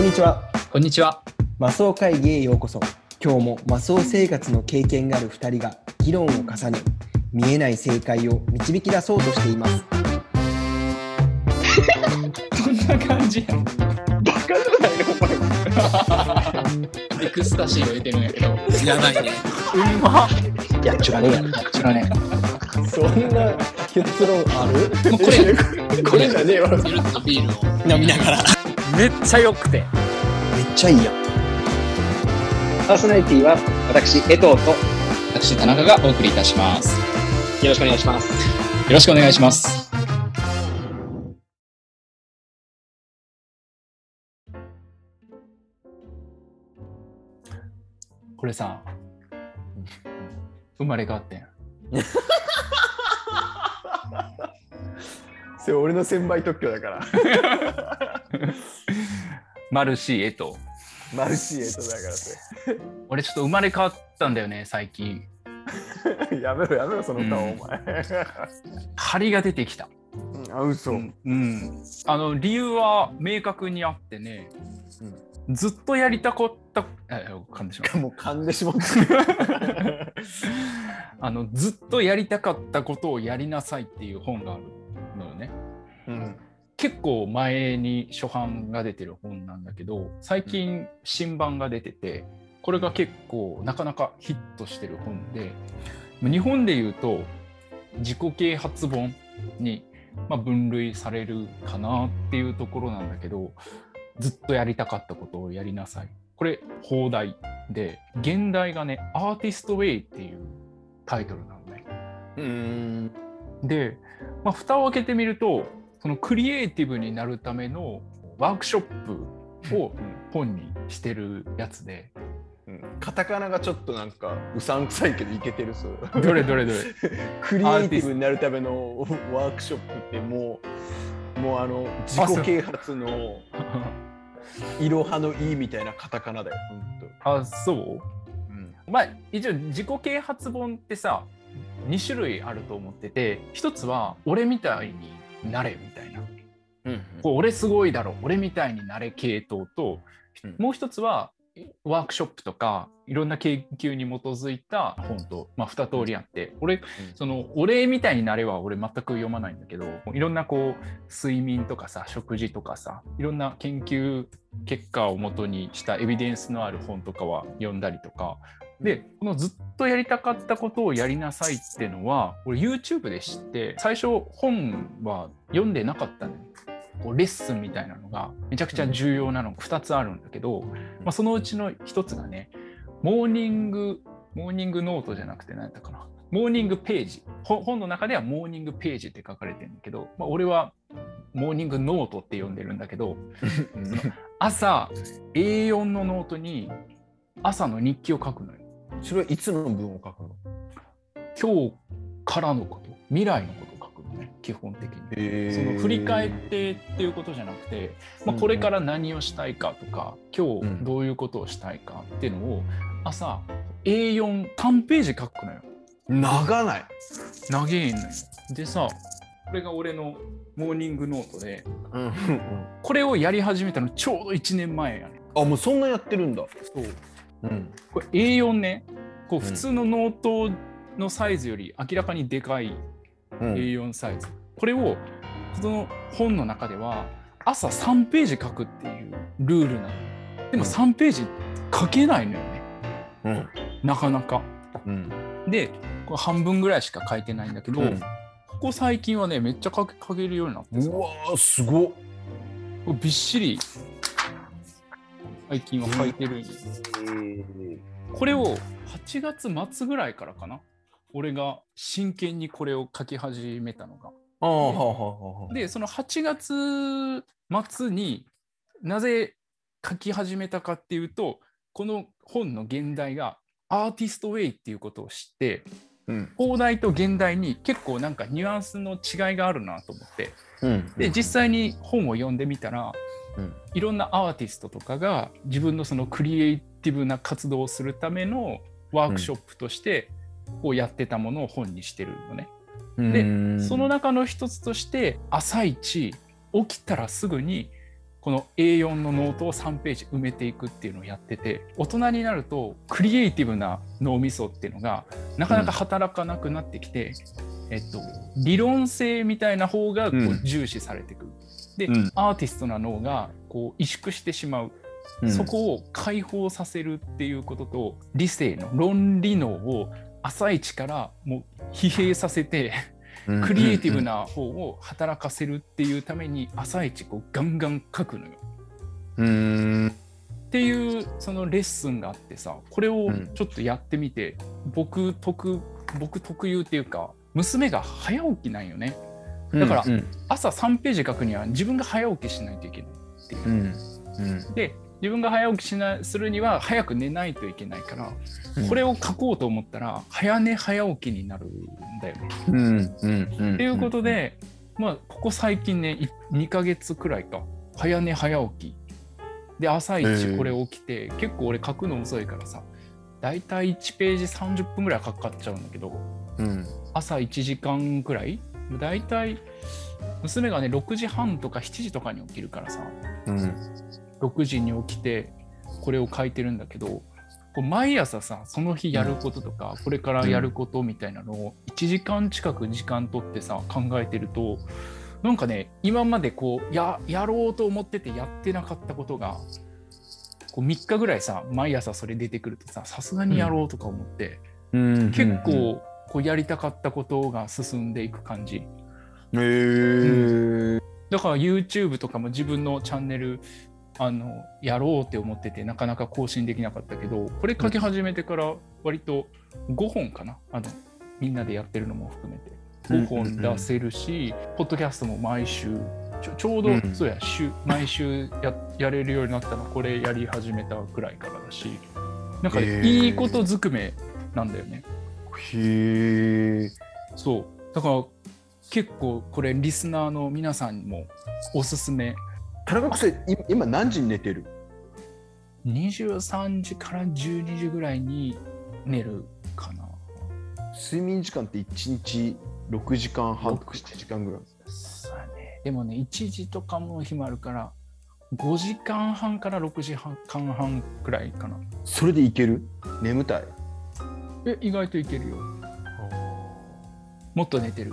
こんにちは。こんにちは。マスオ会議へようこそ。今日もマスオ生活の経験がある2人が議論を重ね、見えない正解を導き出そうとしています。こんな感じやん。バカじゃないのお前エクスタシーを得てるんやけど。やばいね。うんま。やっちゅらねえやろ。知らねそんな結論ある？え。もうこれ、これじゃねえわ。ゆるっとビールを。飲みながら。めっちゃ良くて。めっちゃいいやん。パーソナリティは私、江藤とよ私、田中がお送りいたします。ろしくお願いします。よろしくお願いします。これさ、生まれ変わってん。それ俺の専売特許だから。マルシーエと。マルシエとだからそ 俺ちょっと生まれ変わったんだよね、最近。れ。やめろやめろその顔、うんお前。張りが出てきた。うんあ、嘘。うん、うんあの理由は明確にあってね、ずっとやりたかったあ噛んでしまった もう噛んでしまった。あのずっとやりたかったことをやりなさいっていう本があるのよねうん。結構前に初版が出てる本なんだけど最近新版が出ててこれが結構なかなかヒットしてる本で日本でいうと自己啓発本にまあ分類されるかなっていうところなんだけどずっとやりたかったことをやりなさい。これ放題で現代がねアーティストウェイっていうタイトルなのねうん。で、まあ、蓋を開けてみるとそのクリエイティブになるためのワークショップを本にしてるやつで。うん。カタカナがちょっとなんかうさんくさいけどいけてるそう。どれどれどれ？クリエイティブになるためのワークショップってもうもうあの自己啓発のいろはのいいみたいなカタカナだよ本あそう？当。うん。まあ一応自己啓発本ってさ2種類あると思ってて一つは俺みたいになれみたいな。うんこう俺すごいだろ俺みたいになれ系統と、うん。もう一つはワークショップとかいろんな研究に基づいた本と、まあ、2通りあって。俺その俺みたいになれは俺全く読まないんだけどいろんなこう睡眠とかさ食事とかさいろんな研究結果をもとにしたエビデンスのある本とかは読んだりとかでこのずっとやりたかったことをやりなさいっていうのは俺 YouTube で知って最初本は読んでなかったのよ。こうレッスンみたいなのがめちゃくちゃ重要なのが2つあるんだけど、まあ、そのうちの1つがねモーニングモーニングノートじゃなくて何やったかな。モーニングページ。ほ本の中ではモーニングページって書かれてるんだけど、まあ、俺はモーニングノートって呼んでるんだけど朝 A4 のノートに朝の日記を書くのよ。それはいつの分を書くの？今日からのこと？未来のことを書くのね基本的に。へその振り返ってっていうことじゃなくて、まあ、これから何をしたいかとか、今日どういうことをしたいかっていうのを朝 A43 ページ書くのよ。長ない。長いのよ。でさこれが俺のモーニングノートでうんうんこれをやり始めたのちょうど1年前やね。あもうそんなやってるんだ。そううん。これ A4 ね。こううん普通のノートのサイズより明らかにでかいうん。A4 サイズ、これをその本の中では朝3ページ書くっていうルールなの。でも3ページ書けないのよね。うん。なかなか。うん。でこれ半分ぐらいしか書いてないんだけど、うん。ここ最近はねめっちゃ書け書けるようになってさ。うわーすごっ。びっしり最近は書いてるんよこれを8月末ぐらいからかな。俺が真剣にこれを書き始めたのが。でその8月末になぜ書き始めたかっていうとこの本の現代がアーティストウェイっていうことを知ってうん。放題と現代に結構なんかニュアンスの違いがあるなと思って。うん。で実際に本を読んでみたらうん。いろんなアーティストとかが自分のそのクリエイティブな活動をするためのワークショップとしてこうやってたものを本にしてるのね。でうん。その中の一つとして朝一起きたらすぐにこの A4 のノートを3ページ埋めていくっていうのをやってて大人になるとクリエイティブな脳みそっていうのがなかなか働かなくなってきて、えっと、理論性みたいな方がこううん。重視されてくる。で、うん。アーティストな脳がこう萎縮してしまう、うん。そこを解放させるっていうことと理性の論理脳を朝一からもう疲弊させてうん。クリエイティブな方を働かせるっていうために朝一こうガンガン書くのよ。うん。っていうそのレッスンがあってさこれをうん。ちょっとやってみて、僕特僕特有っていうか娘が早起きなんよね。だからうん。朝3ページ書くには自分が早起きしないといけないっていう。う。ん。うん。で自分が早起きしなするには早く寝ないといけないから、これを書こうと思ったら早寝早起きになるんだよ。ね。うんうんうん。っていうことで、まあここ最近ねい2ヶ月くらいか。早寝早起き。で朝へ一えこれ起きて結構俺書くの遅いからさだいたい1ページ30分ぐらいかかっちゃうんだけどうん。朝1時間くらい。だいたい娘がね6時半とか7時とかに起きるからさ。うん6時に起きてこれを書いてるんだけどこう毎朝さその日やることとか、これからやることみたいなのを1時間近く時間取ってさ考えてるとなんかね今までこうややろうと思っててやってなかったことがこう3日ぐらいさ毎朝それ出てくるとささすがにやろうとか思って、うん。結構こうやりたかったことが進んでいく感じ。へえだから YouTube とかも自分のチャンネルあのやろうって思っててなかなか更新できなかったけどこれ書き始めてから割と5本かなあのみんなでやってるのも含めて5本出せるし、ポッドキャストも毎週ちょちょうど、うん。そうや週毎週ややれるようになったのこれやり始めたくらいからだしなんかいいことずくめなんだよね。へえそう。だから結構これリスナーの皆さんにもおすすめ田中君い今何時に寝てる？23時から12時ぐらいに寝るかな。睡眠時間って1日6時間半とか7時間ぐらいそうやね。でもね、1時とかも日もあるから、5時間半から6時間半くらいかな。それでいける？眠たい？え、意外といけるよ。もっと寝てる。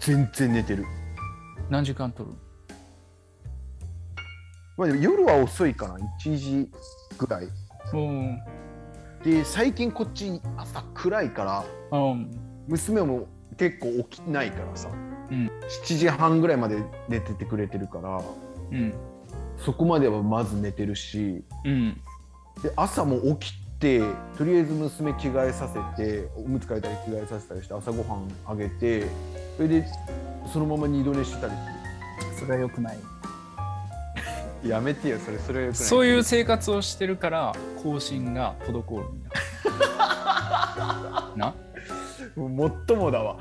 全然寝てる何時間取るまあ夜は遅いかな1時ぐらいうん。で最近こっち朝暗いからうん。娘も結構起きないからさ、うん7時半ぐらいまで寝ててくれてるからうん。そこまではまず寝てるしうん。で朝も起きてとりあえず娘着替えさせておむつ替えたり着替えさせたりして朝ごはんあげてそれでそのまま二度寝してたりそれは良くない。やめてよそれそれそういう生活をしてるから、更新が滞るんだ。な？もう最もだわ。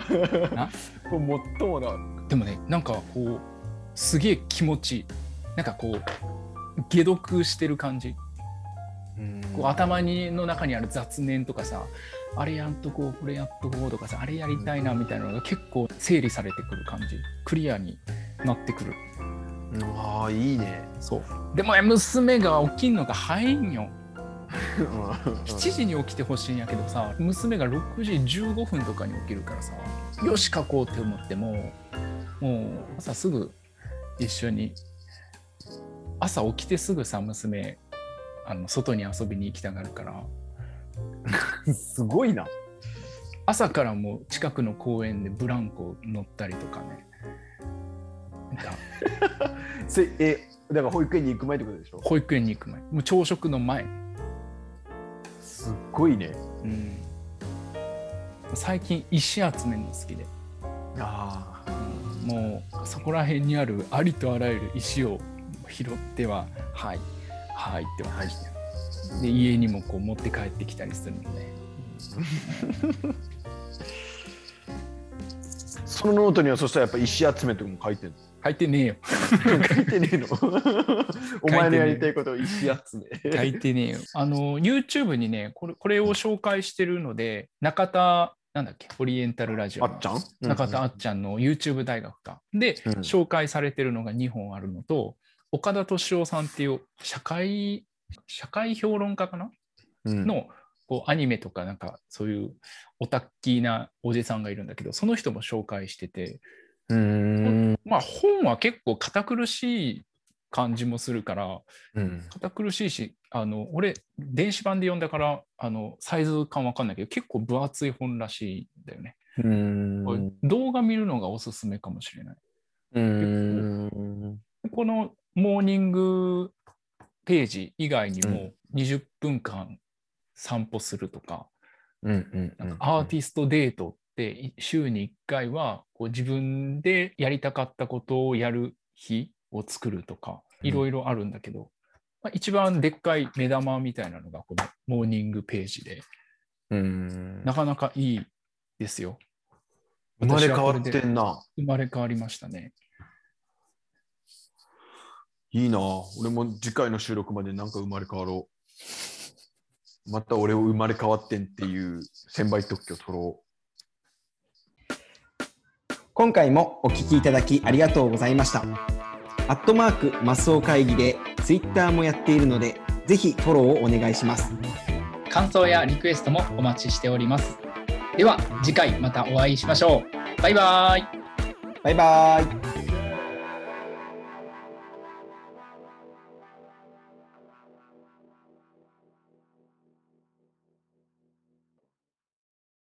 な？もう最もだわ。でもねなんかこうすげえ気持ちいい。なんかこう解読してる感じ。こう頭にの中にある雑念とかさあれやっとこうこれやっとこうとかさあれやりたいなみたいなのが結構整理されてくる感じ。クリアになってくるああいいね。そう。でもね娘が起きんのが早いんよ。7 7時に起きてほしいんやけどさ娘が6時15分とかに起きるからさよし書こうって思ってももう朝すぐ一緒に朝起きてすぐさ娘あの外に遊びに行きたがるから。すごいな。朝からもう近くの公園でブランコ乗ったりとかね。なんか それえだから保育園に行く前ってことでしょ？保育園に行く前。もう朝食の前、すっごいね。うん、最近石集めるの好きで。あうん。もうそこら辺にあるありとあらゆる石を拾っては「はいはい」って渡して、で家にもこう持って帰ってきたりするので。そのノートにはそしたらやっぱ石集めとかも書いてるの？書いてねえよ。書いてねえの？お前のやりたいことを石集め書いてね。えよ。あの YouTube にねこれこれを紹介してるので中田なんだっけ？オリエンタルラジオの。あっちゃん？中田あっちゃんの YouTube 大学か。で、うん。紹介されてるのが2本あるのと岡田敏夫さんっていう社会、社会評論家かな？うん。のこうアニメとかなんかそういうオタッキーなおじさんがいるんだけど、その人も紹介してて、うーん。まあ本は結構堅苦しい感じもするから、うん。堅苦しいし、あの俺、電子版で読んだからあのサイズ感わかんないけど、結構分厚い本らしいんだよね。うーん。動画見るのがおすすめかもしれない。うーん。このモーニングページ以外にうも20分間散歩するとか、うん。なんかアーティストデートってい週に1回はこう自分でやりたかったことをやる日を作るとか、うんいろいろあるんだけど、まあ、一番でっかい目玉みたいなのがこのモーニングページで、うん。なかなかいいですよ。生まれ変わってんな。生まれ変わりましたね。いいな。俺も次回の収録までなんか生まれ変わろう。また俺を生まれ変わってんっていう1000倍特許取ろ今回もお聞きいただきありがとうございました。アットマークマスオ会議でツイッターもやっているので、ぜひフォローをお願いします。感想やリクエストもお待ちしております。では次回またお会いしましょう。バイバイ。バイバイ。